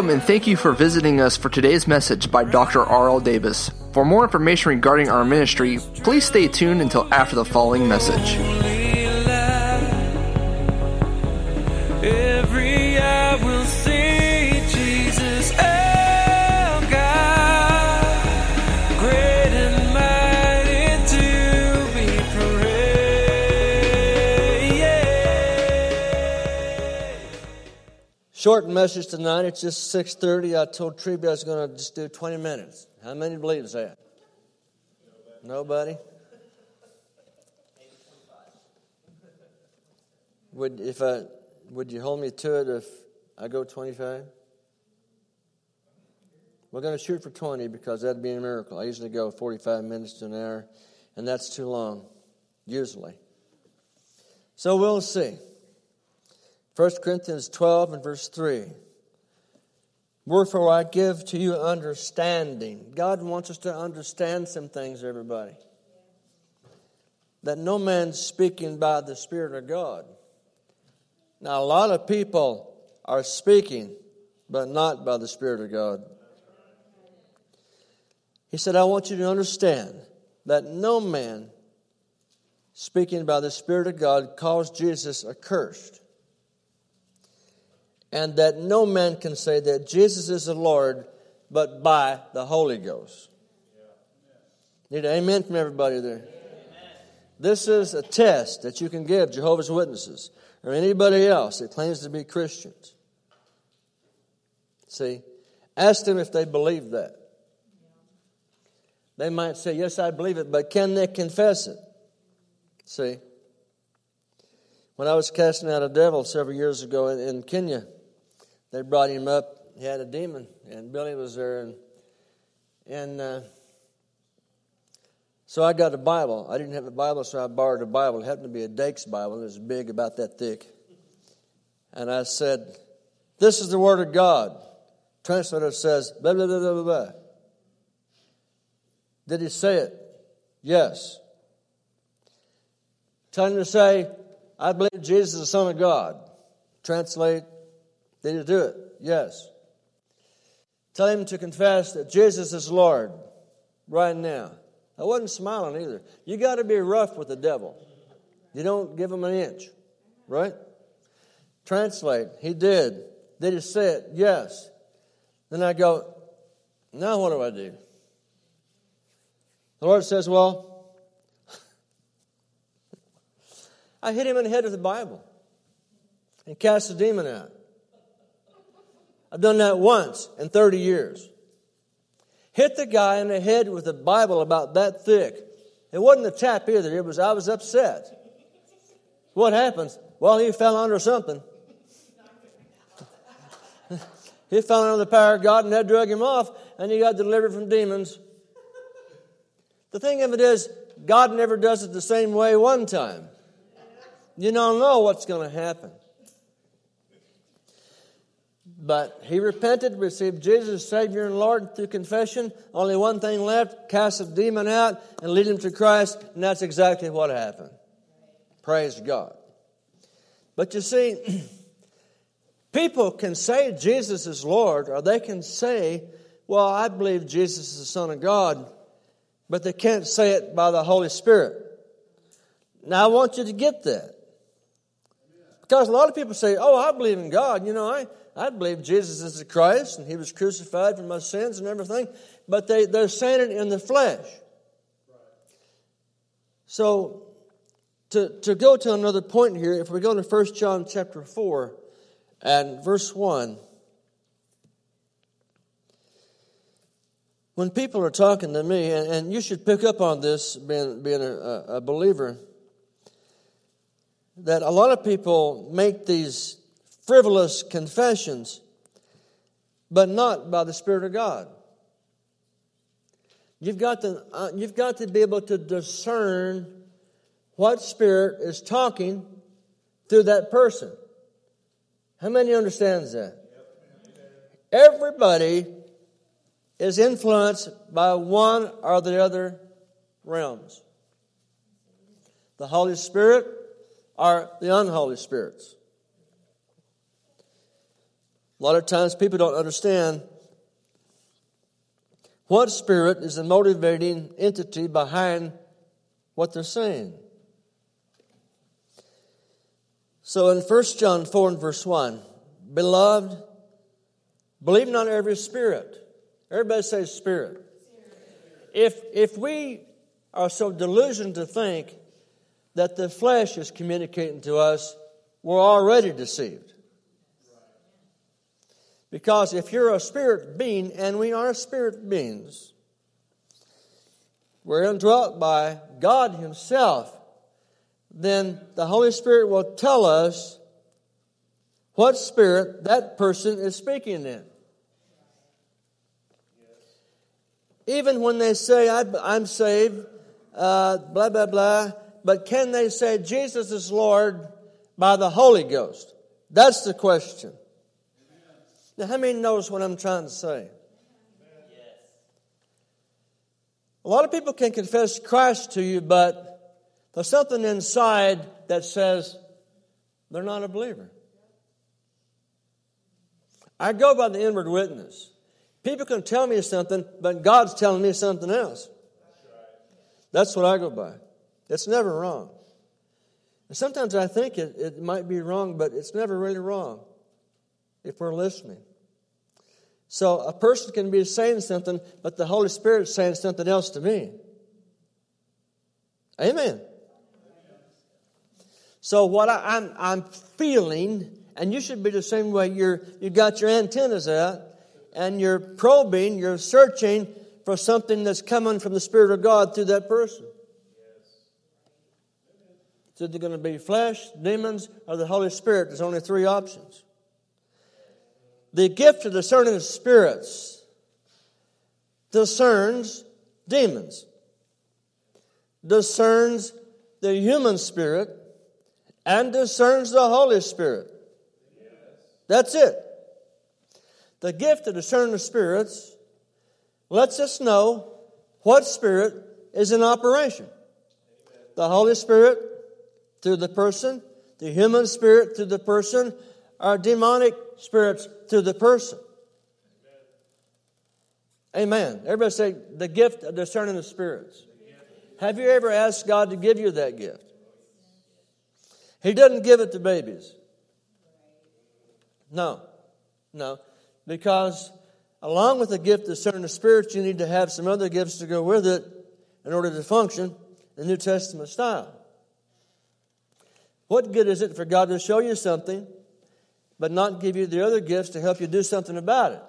Welcome and thank you for visiting us for today's message by Dr. R.L. Davis. For more information regarding our ministry, please stay tuned until after the following message. Short message tonight. It's just 6.30. I told Treby I was going to just do 20 minutes. How many believes that? Nobody? Would, if I, would you hold me to it if I go 25? We're going to shoot for 20 because that'd be a miracle. I usually go 45 minutes to an hour, and that's too long, usually. So we'll see. 1 Corinthians 12 and verse 3. Wherefore I give to you understanding. God wants us to understand some things, everybody. That no man's speaking by the Spirit of God. Now, a lot of people are speaking, but not by the Spirit of God. He said, I want you to understand that no man speaking by the Spirit of God calls Jesus accursed and that no man can say that Jesus is the Lord but by the Holy Ghost. Need an amen from everybody there. This is a test that you can give Jehovah's Witnesses or anybody else that claims to be Christians. See, ask them if they believe that. They might say, Yes, I believe it, but can they confess it? See, when I was casting out a devil several years ago in, in Kenya, they brought him up. He had a demon, and Billy was there, and and uh, so I got a Bible. I didn't have a Bible, so I borrowed a Bible. It happened to be a Dake's Bible. It was big, about that thick. And I said, "This is the Word of God." Translator says, "Blah blah blah blah blah." Did he say it? Yes. Tell him to say, "I believe Jesus is the Son of God." Translate. Did he do it? Yes. Tell him to confess that Jesus is Lord right now. I wasn't smiling either. You got to be rough with the devil. You don't give him an inch, right? Translate. He did. Did he say it? Yes. Then I go, now what do I do? The Lord says, well, I hit him in the head with the Bible and cast the demon out. I've done that once in 30 years. Hit the guy in the head with a Bible about that thick. It wasn't a tap either. It was I was upset. What happens? Well, he fell under something. he fell under the power of God, and that drug him off, and he got delivered from demons. The thing of it is, God never does it the same way one time. You don't know what's going to happen. But he repented, received Jesus as Savior and Lord through confession. Only one thing left cast a demon out and lead him to Christ, and that's exactly what happened. Praise God. But you see, people can say Jesus is Lord, or they can say, Well, I believe Jesus is the Son of God, but they can't say it by the Holy Spirit. Now, I want you to get that. Because a lot of people say, Oh, I believe in God. You know, I. I believe Jesus is the Christ and he was crucified for my sins and everything, but they, they're saying it in the flesh. So, to, to go to another point here, if we go to 1 John chapter 4 and verse 1, when people are talking to me, and, and you should pick up on this being, being a, a believer, that a lot of people make these frivolous confessions, but not by the Spirit of God. You've got to, uh, you've got to be able to discern what spirit is talking through that person. How many understands that? Everybody is influenced by one or the other realms. The Holy Spirit or the unholy spirits. A lot of times people don't understand what spirit is the motivating entity behind what they're saying. So in 1 John 4 and verse 1, Beloved, believe not every spirit. Everybody says spirit. If, if we are so delusioned to think that the flesh is communicating to us, we're already deceived. Because if you're a spirit being, and we are spirit beings, we're indwelt by God Himself, then the Holy Spirit will tell us what spirit that person is speaking in. Even when they say, I'm saved, uh, blah, blah, blah, but can they say Jesus is Lord by the Holy Ghost? That's the question. Now, how many knows what I'm trying to say? A lot of people can confess Christ to you, but there's something inside that says they're not a believer. I go by the inward witness. People can tell me something, but God's telling me something else. That's what I go by. It's never wrong. And sometimes I think it, it might be wrong, but it's never really wrong if we're listening. So a person can be saying something, but the Holy Spirit's saying something else to me. Amen. So what I, am I'm, I'm feeling, and you should be the same way. You're you got your antennas out, and you're probing, you're searching for something that's coming from the Spirit of God through that person. It's either going to be flesh, demons, or the Holy Spirit. There's only three options. The gift of discerning spirits discerns demons, discerns the human spirit, and discerns the Holy Spirit. That's it. The gift of discerning spirits lets us know what spirit is in operation. The Holy Spirit through the person, the human spirit through the person, our demonic spirits through the person. Amen. Everybody say the gift of discerning the spirits. Have you ever asked God to give you that gift? He doesn't give it to babies. No, no. Because along with the gift of discerning the spirits, you need to have some other gifts to go with it in order to function in New Testament style. What good is it for God to show you something, but not give you the other gifts to help you do something about it?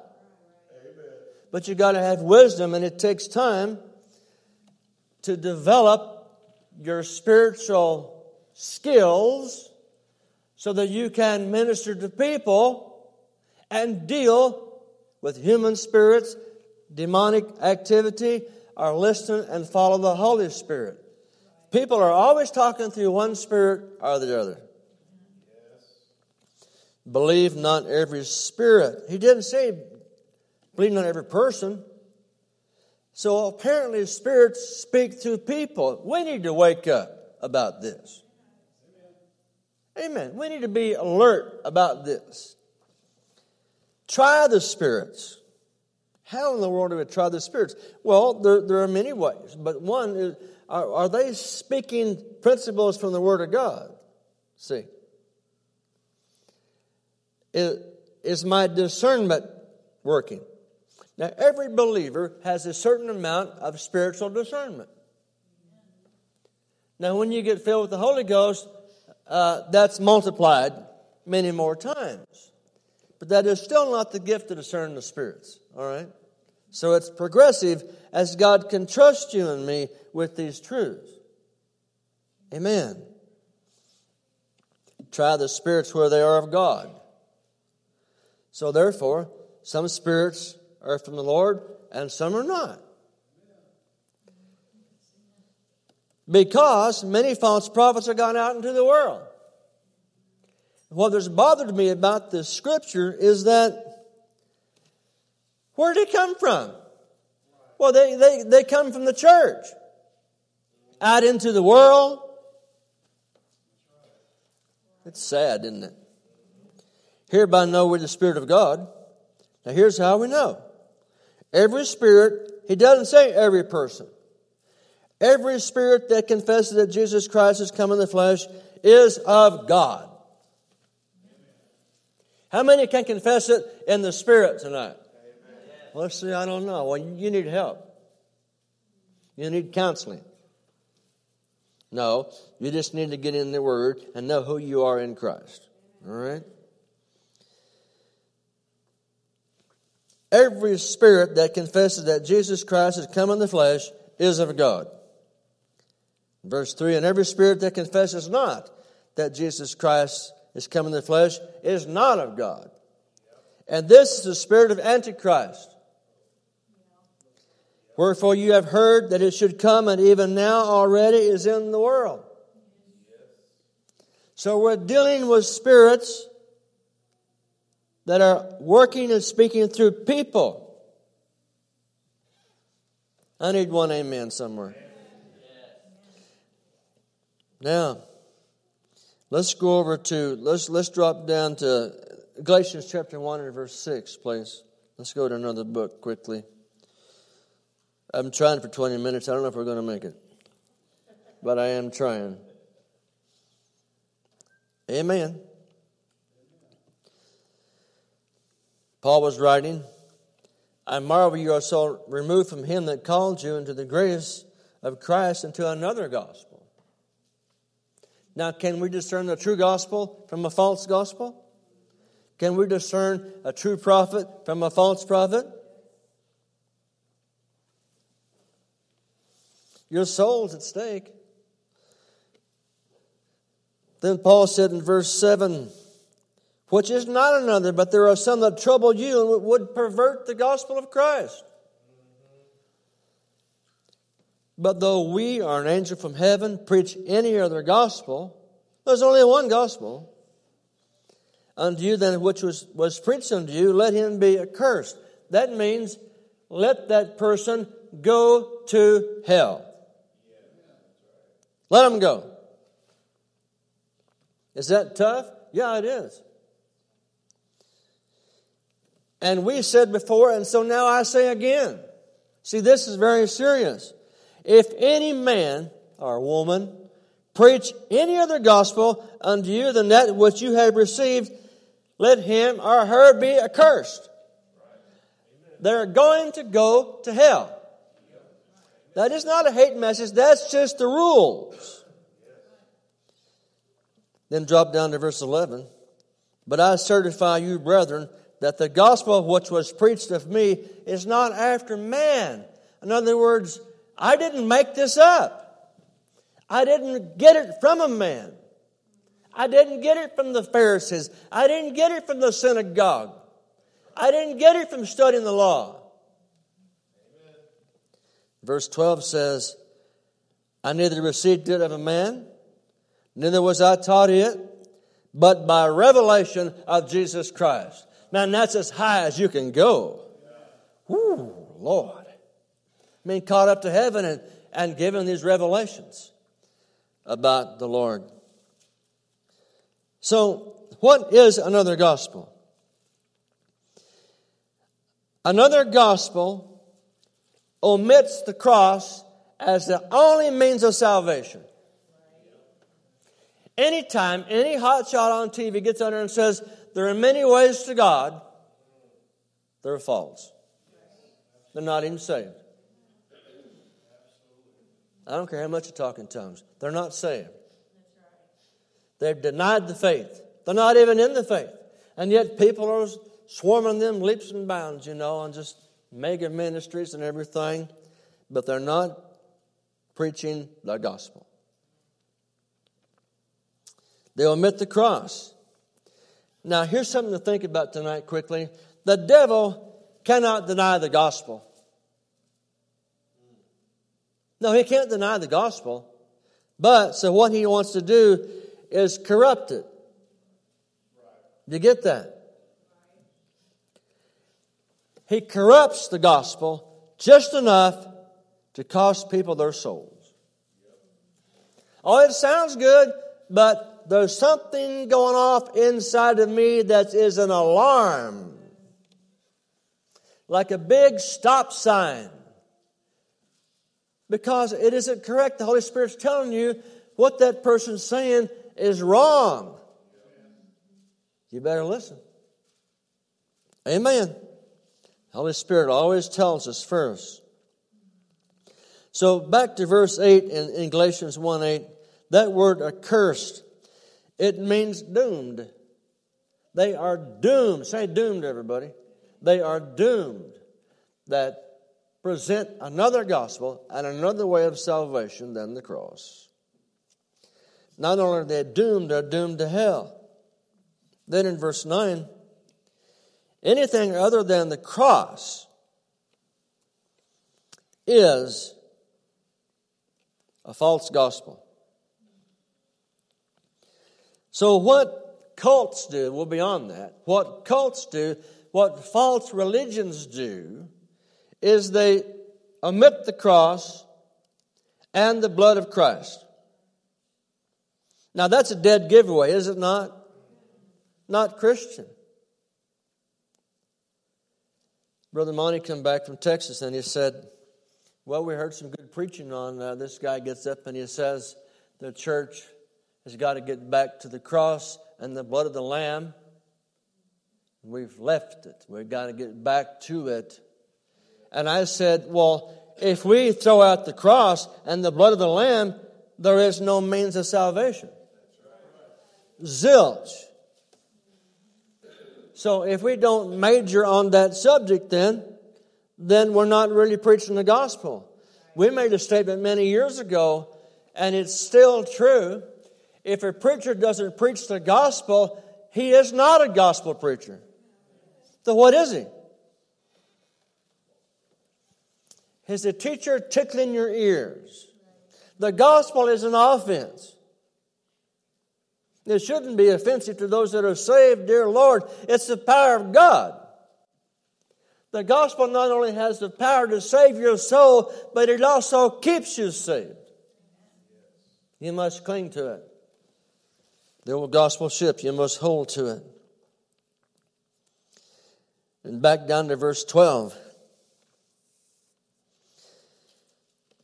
Amen. But you got to have wisdom, and it takes time to develop your spiritual skills so that you can minister to people and deal with human spirits, demonic activity, or listen and follow the Holy Spirit. People are always talking through one spirit or the other. Believe not every spirit. He didn't say believe not every person. So apparently, spirits speak through people. We need to wake up about this. Amen. We need to be alert about this. Try the spirits. How in the world do we try the spirits? Well, there, there are many ways, but one is are, are they speaking principles from the Word of God? See. Is, is my discernment working? Now, every believer has a certain amount of spiritual discernment. Now, when you get filled with the Holy Ghost, uh, that's multiplied many more times. But that is still not the gift to discern the spirits, all right? So it's progressive as God can trust you and me with these truths. Amen. Try the spirits where they are of God. So therefore, some spirits are from the Lord and some are not. Because many false prophets are gone out into the world. What has bothered me about this scripture is that where did it come from? Well, they, they, they come from the church out into the world. It's sad, isn't it? Hereby know we the Spirit of God. Now here's how we know. Every spirit, he doesn't say every person. Every spirit that confesses that Jesus Christ has come in the flesh is of God. How many can confess it in the spirit tonight? Let's see, I don't know. Well, you need help. You need counseling. No, you just need to get in the Word and know who you are in Christ. All right? Every spirit that confesses that Jesus Christ has come in the flesh is of God. Verse 3 And every spirit that confesses not that Jesus Christ is come in the flesh is not of God. And this is the spirit of Antichrist. Wherefore you have heard that it should come, and even now already is in the world. So we're dealing with spirits that are working and speaking through people. I need one amen somewhere. Now, let's go over to let's let's drop down to Galatians chapter 1 and verse 6, please. Let's go to another book quickly. I'm trying for 20 minutes. I don't know if we're going to make it. But I am trying. Amen. Paul was writing, I marvel you are so removed from him that called you into the grace of Christ into another gospel. Now, can we discern the true gospel from a false gospel? Can we discern a true prophet from a false prophet? Your soul's at stake. Then Paul said in verse 7 which is not another, but there are some that trouble you and would pervert the gospel of Christ. But though we are an angel from heaven preach any other gospel, there's only one gospel. Unto you then which was, was preached unto you, let him be accursed. That means let that person go to hell. Let them go. Is that tough? Yeah, it is. And we said before, and so now I say again. See, this is very serious. If any man or woman preach any other gospel unto you than that which you have received, let him or her be accursed. They're going to go to hell. That is not a hate message, that's just the rules. Then drop down to verse 11. But I certify you, brethren, that the gospel which was preached of me is not after man. In other words, I didn't make this up. I didn't get it from a man. I didn't get it from the Pharisees. I didn't get it from the synagogue. I didn't get it from studying the law. Verse 12 says, I neither received it of a man, neither was I taught it, but by revelation of Jesus Christ. Man, that's as high as you can go. Whoo, Lord. Being caught up to heaven and, and given these revelations about the Lord. So, what is another gospel? Another gospel omits the cross as the only means of salvation. Anytime any hotshot on TV gets on there and says, there are many ways to God, they're false. They're not even saved. I don't care how much you talk in tongues. They're not saved. They've denied the faith. They're not even in the faith. And yet people are swarming them leaps and bounds, you know, and just mega ministries and everything. But they're not preaching the gospel. They omit the cross. Now, here's something to think about tonight quickly. The devil cannot deny the gospel. No, he can't deny the gospel. But, so what he wants to do is corrupt it. You get that? He corrupts the gospel just enough to cost people their souls. Oh, it sounds good, but there's something going off inside of me that is an alarm. Like a big stop sign. Because it isn't correct. The Holy Spirit's telling you what that person's saying is wrong. You better listen. Amen. Holy Spirit always tells us first. So back to verse 8 in, in Galatians 1 8, that word accursed, it means doomed. They are doomed. Say doomed, everybody. They are doomed that present another gospel and another way of salvation than the cross. Not only are they doomed, they're doomed to hell. Then in verse 9, anything other than the cross is a false gospel. So, what cults do, well, beyond that, what cults do, what false religions do, is they omit the cross and the blood of Christ. Now, that's a dead giveaway, is it not? Not Christian. Brother Monty come back from Texas and he said, Well, we heard some good preaching on uh, this guy gets up and he says the church has got to get back to the cross and the blood of the Lamb. We've left it. We've got to get back to it. And I said, Well, if we throw out the cross and the blood of the Lamb, there is no means of salvation. Zilch. So if we don't major on that subject, then, then we're not really preaching the gospel. We made a statement many years ago, and it's still true. If a preacher doesn't preach the gospel, he is not a gospel preacher. So what is he? Is a teacher tickling your ears? The gospel is an offense. It shouldn't be offensive to those that are saved, dear Lord. It's the power of God. The gospel not only has the power to save your soul, but it also keeps you saved. You must cling to it. The gospel ship, you must hold to it. And back down to verse 12.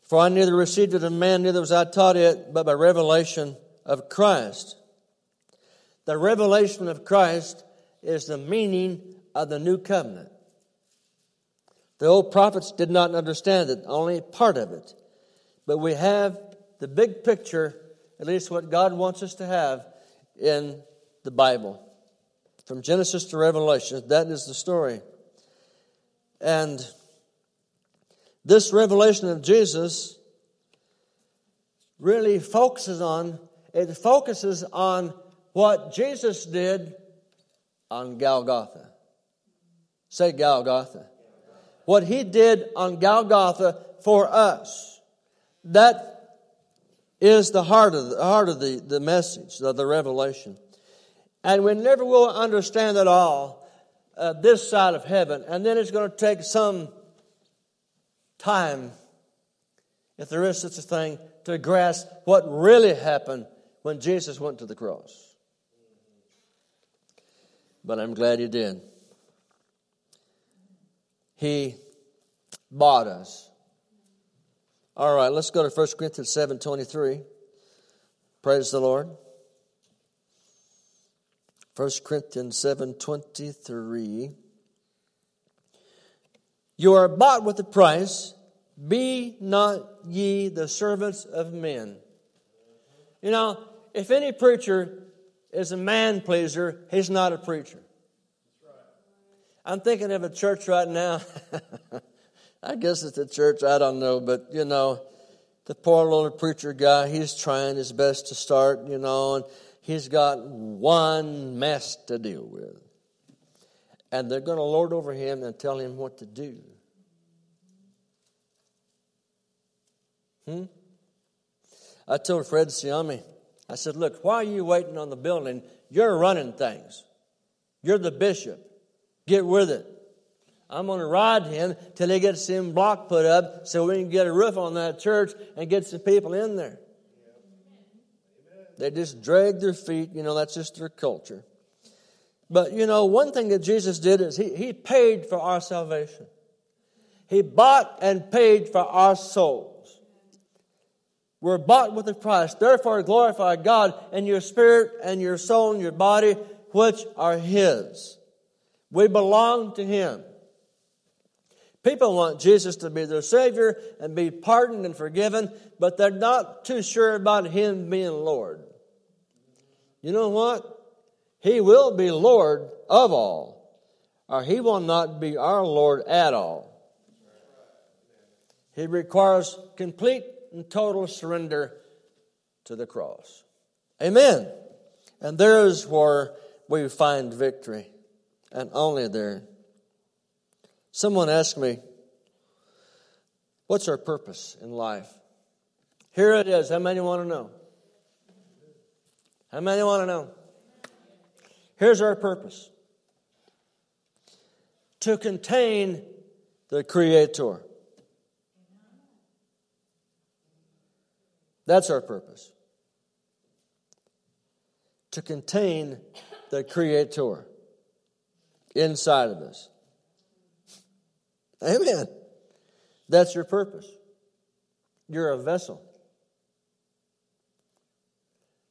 For I neither received it of man, neither was I taught it, but by revelation of Christ. The revelation of Christ is the meaning of the new covenant. The old prophets did not understand it, only part of it. But we have the big picture, at least what God wants us to have in the Bible. From Genesis to Revelation, that is the story. And this revelation of Jesus really focuses on it focuses on what Jesus did on Golgotha. Say Golgotha. What he did on Golgotha for us. That is the heart of the, heart of the, the message, of the revelation. And we never will understand it all uh, this side of heaven. And then it's going to take some time, if there is such a thing, to grasp what really happened when Jesus went to the cross but I'm glad he did. He bought us. All right, let's go to 1 Corinthians 7 23. Praise the Lord. 1 Corinthians 7 23. You are bought with a price. Be not ye the servants of men. You know, if any preacher is a man pleaser, he's not a preacher. I'm thinking of a church right now. I guess it's a church, I don't know, but you know, the poor little preacher guy, he's trying his best to start, you know, and he's got one mess to deal with. And they're going to lord over him and tell him what to do. Hmm? I told Fred Siami, I said, Look, why are you waiting on the building? You're running things. You're the bishop. Get with it. I'm going to ride him till he gets some block put up so we can get a roof on that church and get some people in there. They just drag their feet. You know, that's just their culture. But, you know, one thing that Jesus did is he, he paid for our salvation. He bought and paid for our souls. We're bought with a price. Therefore, glorify God in your spirit and your soul and your body, which are His. We belong to Him. People want Jesus to be their Savior and be pardoned and forgiven, but they're not too sure about Him being Lord. You know what? He will be Lord of all, or He will not be our Lord at all. He requires complete and total surrender to the cross. Amen. And there is where we find victory, and only there. Someone asked me, What's our purpose in life? Here it is. How many want to know? How many want to know? Here's our purpose to contain the Creator. That's our purpose. To contain the Creator inside of us. Amen. That's your purpose. You're a vessel.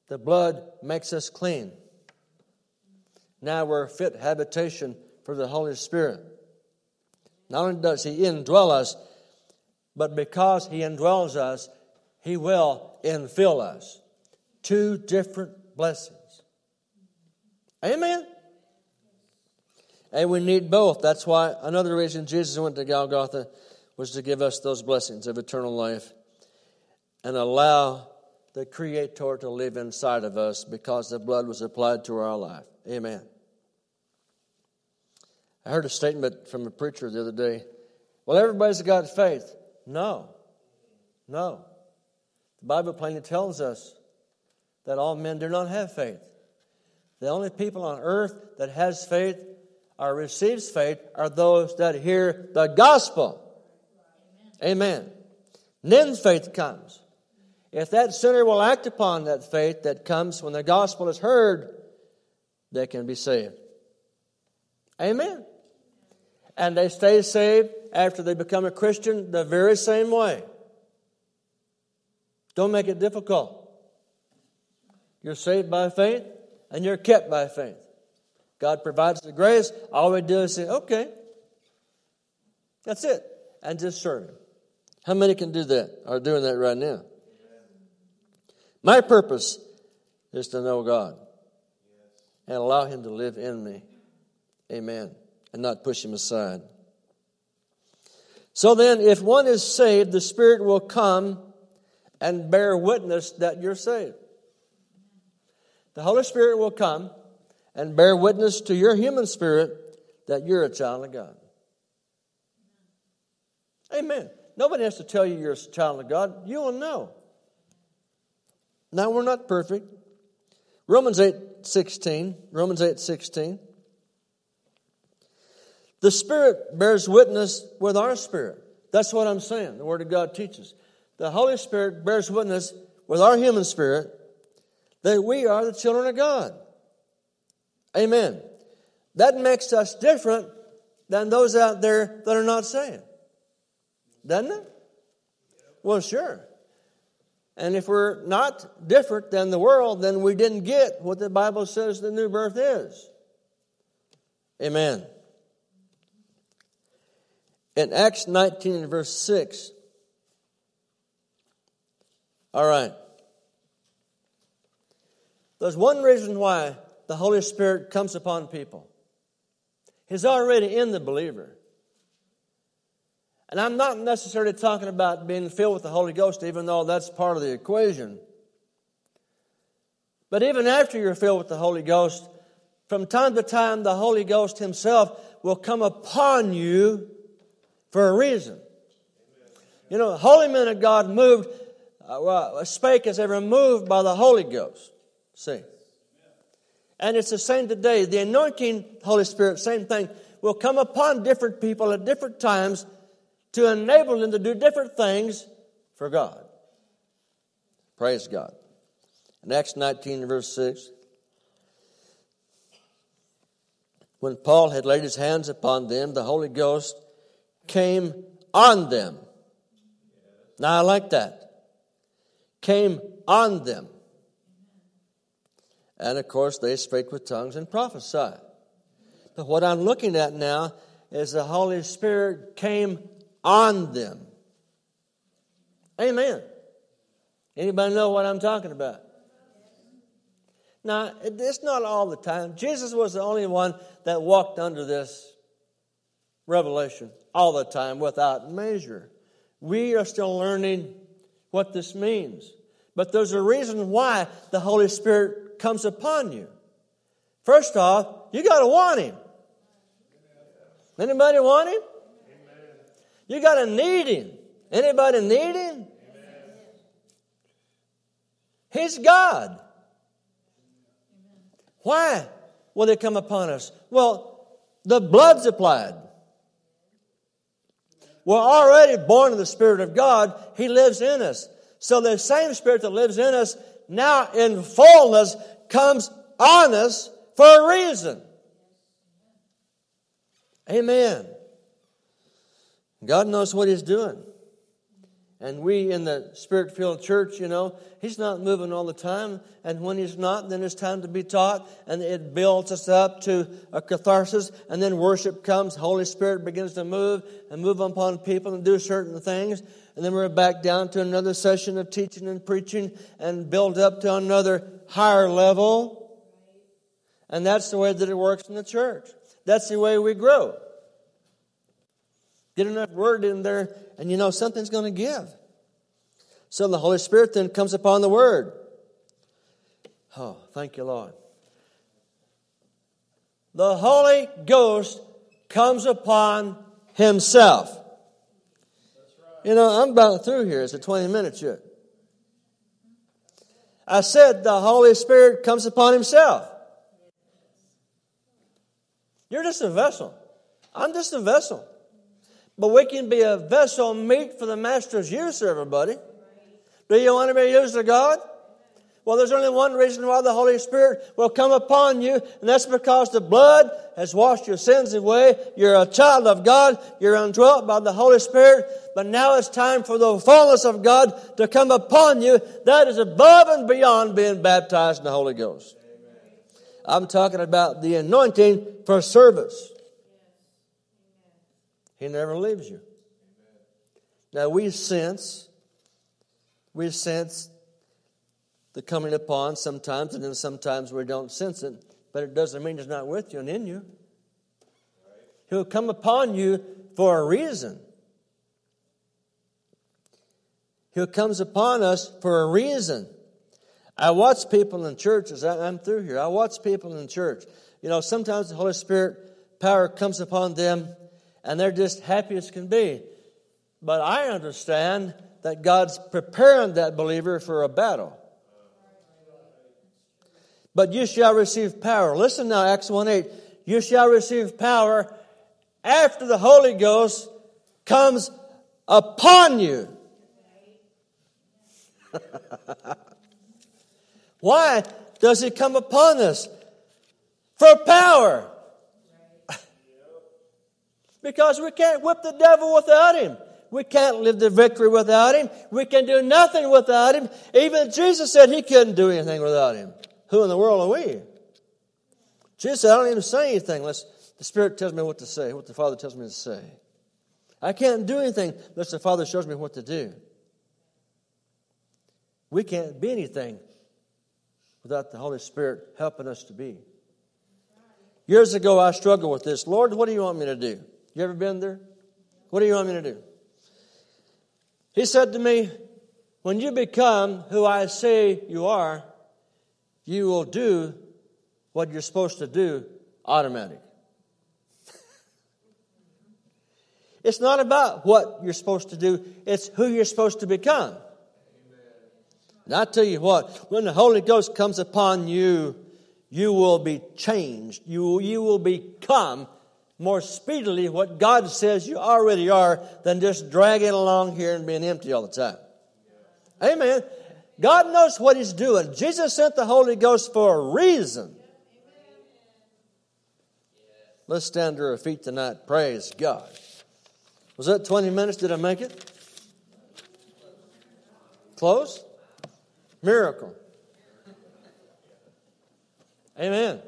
The blood makes us clean. Now we're fit habitation for the Holy Spirit. Not only does He indwell us, but because He indwells us, He will infill us. Two different blessings. Amen. And we need both. That's why another reason Jesus went to Golgotha was to give us those blessings of eternal life and allow the Creator to live inside of us because the blood was applied to our life. Amen. I heard a statement from a preacher the other day. Well, everybody's got faith. No. No. Bible plainly tells us that all men do not have faith. The only people on earth that has faith or receives faith are those that hear the gospel. Amen. Then faith comes. If that sinner will act upon that faith that comes when the gospel is heard, they can be saved. Amen. And they stay saved after they become a Christian the very same way. Don't make it difficult. You're saved by faith and you're kept by faith. God provides the grace. All we do is say, okay, that's it, and just serve Him. How many can do that? Are doing that right now? My purpose is to know God and allow Him to live in me. Amen. And not push Him aside. So then, if one is saved, the Spirit will come and bear witness that you're saved. The Holy Spirit will come and bear witness to your human spirit that you're a child of God. Amen. Nobody has to tell you you're a child of God. You will know. Now, we're not perfect. Romans 8 16. Romans 8 16. The Spirit bears witness with our spirit. That's what I'm saying. The Word of God teaches. The Holy Spirit bears witness with our human spirit that we are the children of God. Amen. That makes us different than those out there that are not saved. Doesn't it? Well, sure. And if we're not different than the world, then we didn't get what the Bible says the new birth is. Amen. In Acts 19 and verse 6. All right. There's one reason why the Holy Spirit comes upon people. He's already in the believer. And I'm not necessarily talking about being filled with the Holy Ghost, even though that's part of the equation. But even after you're filled with the Holy Ghost, from time to time, the Holy Ghost Himself will come upon you for a reason. You know, holy men of God moved, uh, spake as they were moved by the Holy Ghost. See? And it's the same today. The anointing, Holy Spirit, same thing, will come upon different people at different times to enable them to do different things for God. Praise God. In Acts 19, verse 6, when Paul had laid his hands upon them, the Holy Ghost came on them. Now I like that. Came on them. And of course, they spake with tongues and prophesied. But what I'm looking at now is the Holy Spirit came on them. Amen. Anybody know what I'm talking about? Now, it's not all the time. Jesus was the only one that walked under this revelation all the time without measure. We are still learning what this means. But there's a reason why the Holy Spirit comes upon you. First off, you got to want Him. Anybody want Him? You got to need Him. Anybody need Him? He's God. Why will they come upon us? Well, the blood's applied. We're already born of the Spirit of God. He lives in us. So the same Spirit that lives in us now in fullness comes on us for a reason. Amen. God knows what He's doing. And we in the spirit filled church, you know, He's not moving all the time. And when He's not, then it's time to be taught. And it builds us up to a catharsis. And then worship comes. Holy Spirit begins to move and move upon people and do certain things. And then we're back down to another session of teaching and preaching and build up to another higher level. And that's the way that it works in the church. That's the way we grow. Get enough word in there, and you know something's going to give. So the Holy Spirit then comes upon the Word. Oh, thank you, Lord. The Holy Ghost comes upon Himself. You know, I'm about through here. It's a 20 minute yet. I said the Holy Spirit comes upon Himself. You're just a vessel. I'm just a vessel. But we can be a vessel meet for the Master's use, everybody. Do you want to be used of God? Well, there's only one reason why the Holy Spirit will come upon you, and that's because the blood has washed your sins away. You're a child of God. You're indwelt by the Holy Spirit. But now it's time for the fullness of God to come upon you. That is above and beyond being baptized in the Holy Ghost. I'm talking about the anointing for service. He never leaves you. Now we sense, we sense the coming upon sometimes, and then sometimes we don't sense it, but it doesn't mean it's not with you and in you. He'll come upon you for a reason. He comes upon us for a reason. I watch people in churches. I'm through here. I watch people in church. You know, sometimes the Holy Spirit power comes upon them and they're just happy as can be. But I understand that God's preparing that believer for a battle. But you shall receive power. Listen now, Acts 1 8. You shall receive power after the Holy Ghost comes upon you. Why does he come upon us? For power. Because we can't whip the devil without him. We can't live the victory without him. We can do nothing without him. Even Jesus said he couldn't do anything without him. Who in the world are we? Jesus said, I don't even say anything unless the Spirit tells me what to say, what the Father tells me to say. I can't do anything unless the Father shows me what to do. We can't be anything without the Holy Spirit helping us to be. Years ago, I struggled with this. Lord, what do you want me to do? You ever been there? What do you want me to do? He said to me, When you become who I say you are, you will do what you're supposed to do automatic. it's not about what you're supposed to do, it's who you're supposed to become. And I tell you what, when the Holy Ghost comes upon you, you will be changed. You, you will become more speedily what God says you already are than just dragging along here and being empty all the time. Amen. God knows what He's doing. Jesus sent the Holy Ghost for a reason. Let's stand to our feet tonight. Praise God. Was that 20 minutes? Did I make it? Close? Miracle. Amen.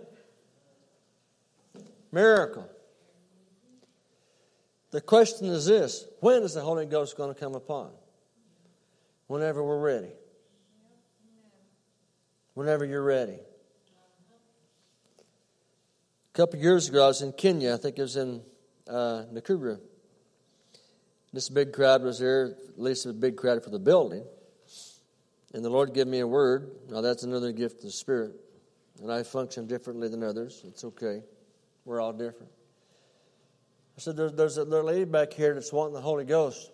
Miracle. The question is this when is the Holy Ghost going to come upon? Whenever we're ready. Whenever you're ready. A couple years ago, I was in Kenya. I think it was in uh, Nakuru. This big crowd was there, at least a big crowd for the building. And the Lord gave me a word. Now, that's another gift of the Spirit. And I function differently than others. It's okay. We're all different. I said, There's, there's a little lady back here that's wanting the Holy Ghost.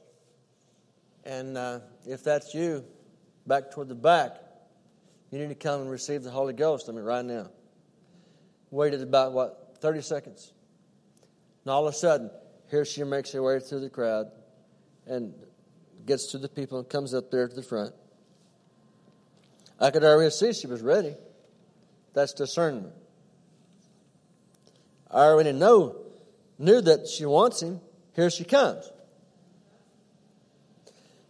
And uh, if that's you, back toward the back, you need to come and receive the Holy Ghost. I mean, right now. Waited about, what, 30 seconds? And all of a sudden, here she makes her way through the crowd and gets to the people and comes up there to the front. I could already see she was ready. That's discernment. I already know, knew that she wants him. Here she comes.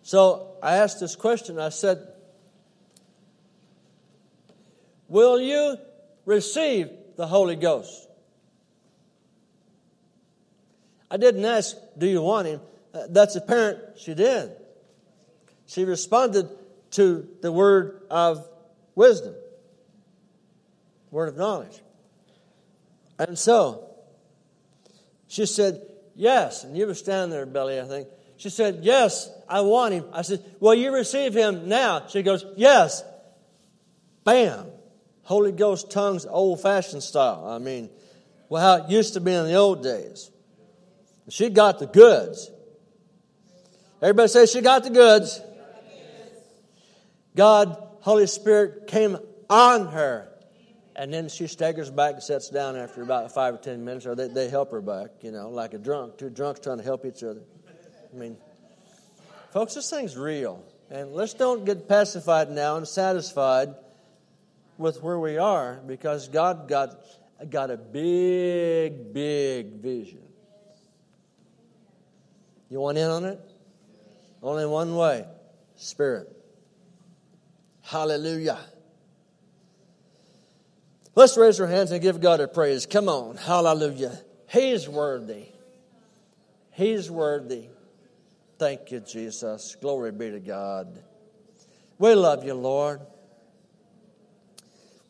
So I asked this question. I said, Will you receive the Holy Ghost? I didn't ask, Do you want him? Uh, that's apparent she did. She responded to the word of wisdom, word of knowledge. And so, she said, Yes. And you were standing there, Billy, I think. She said, Yes, I want him. I said, Well, you receive him now. She goes, Yes. Bam. Holy Ghost tongues, old fashioned style. I mean, well, how it used to be in the old days. She got the goods. Everybody say she got the goods. God, Holy Spirit came on her. And then she staggers back and sits down after about five or ten minutes, or they, they help her back, you know, like a drunk. Two drunks trying to help each other. I mean, folks, this thing's real. And let's don't get pacified now and satisfied with where we are because God got, got a big, big vision. You want in on it? Only one way Spirit. Hallelujah. Let's raise our hands and give God a praise. Come on. Hallelujah. He's worthy. He's worthy. Thank you, Jesus. Glory be to God. We love you, Lord.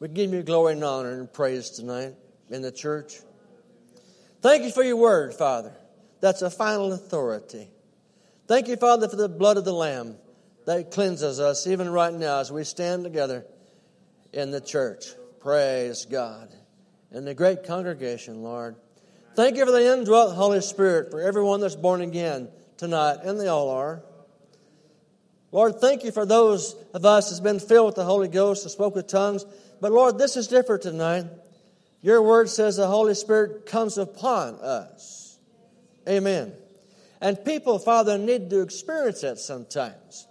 We give you glory and honor and praise tonight in the church. Thank you for your word, Father. That's a final authority. Thank you, Father, for the blood of the Lamb that cleanses us even right now as we stand together in the church. Praise God. In the great congregation, Lord. Thank you for the indwelt Holy Spirit for everyone that's born again tonight, and they all are. Lord, thank you for those of us that's been filled with the Holy Ghost and spoke with tongues. But Lord, this is different tonight. Your word says the Holy Spirit comes upon us. Amen. And people, Father, need to experience that sometimes.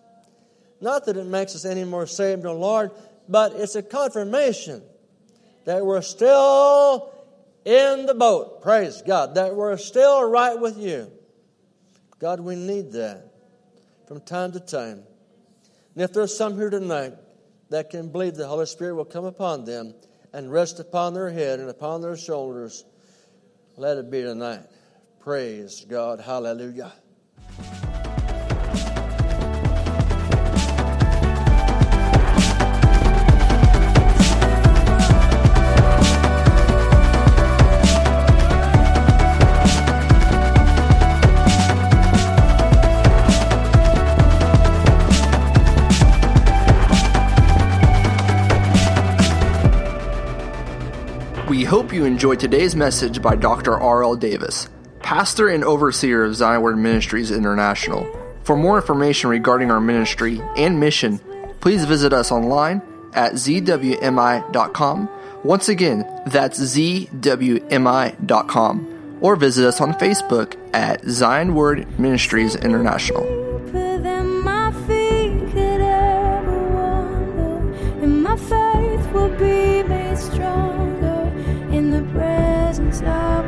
Not that it makes us any more saved, O Lord, but it's a confirmation that we're still in the boat. Praise God. That we're still right with you. God, we need that from time to time. And if there's some here tonight that can believe the Holy Spirit will come upon them and rest upon their head and upon their shoulders, let it be tonight. Praise God. Hallelujah. Hope you enjoyed today's message by Dr. R.L. Davis, pastor and overseer of Zion Word Ministries International. For more information regarding our ministry and mission, please visit us online at zwmi.com. Once again, that's zwmi.com. Or visit us on Facebook at Zion Word Ministries International. things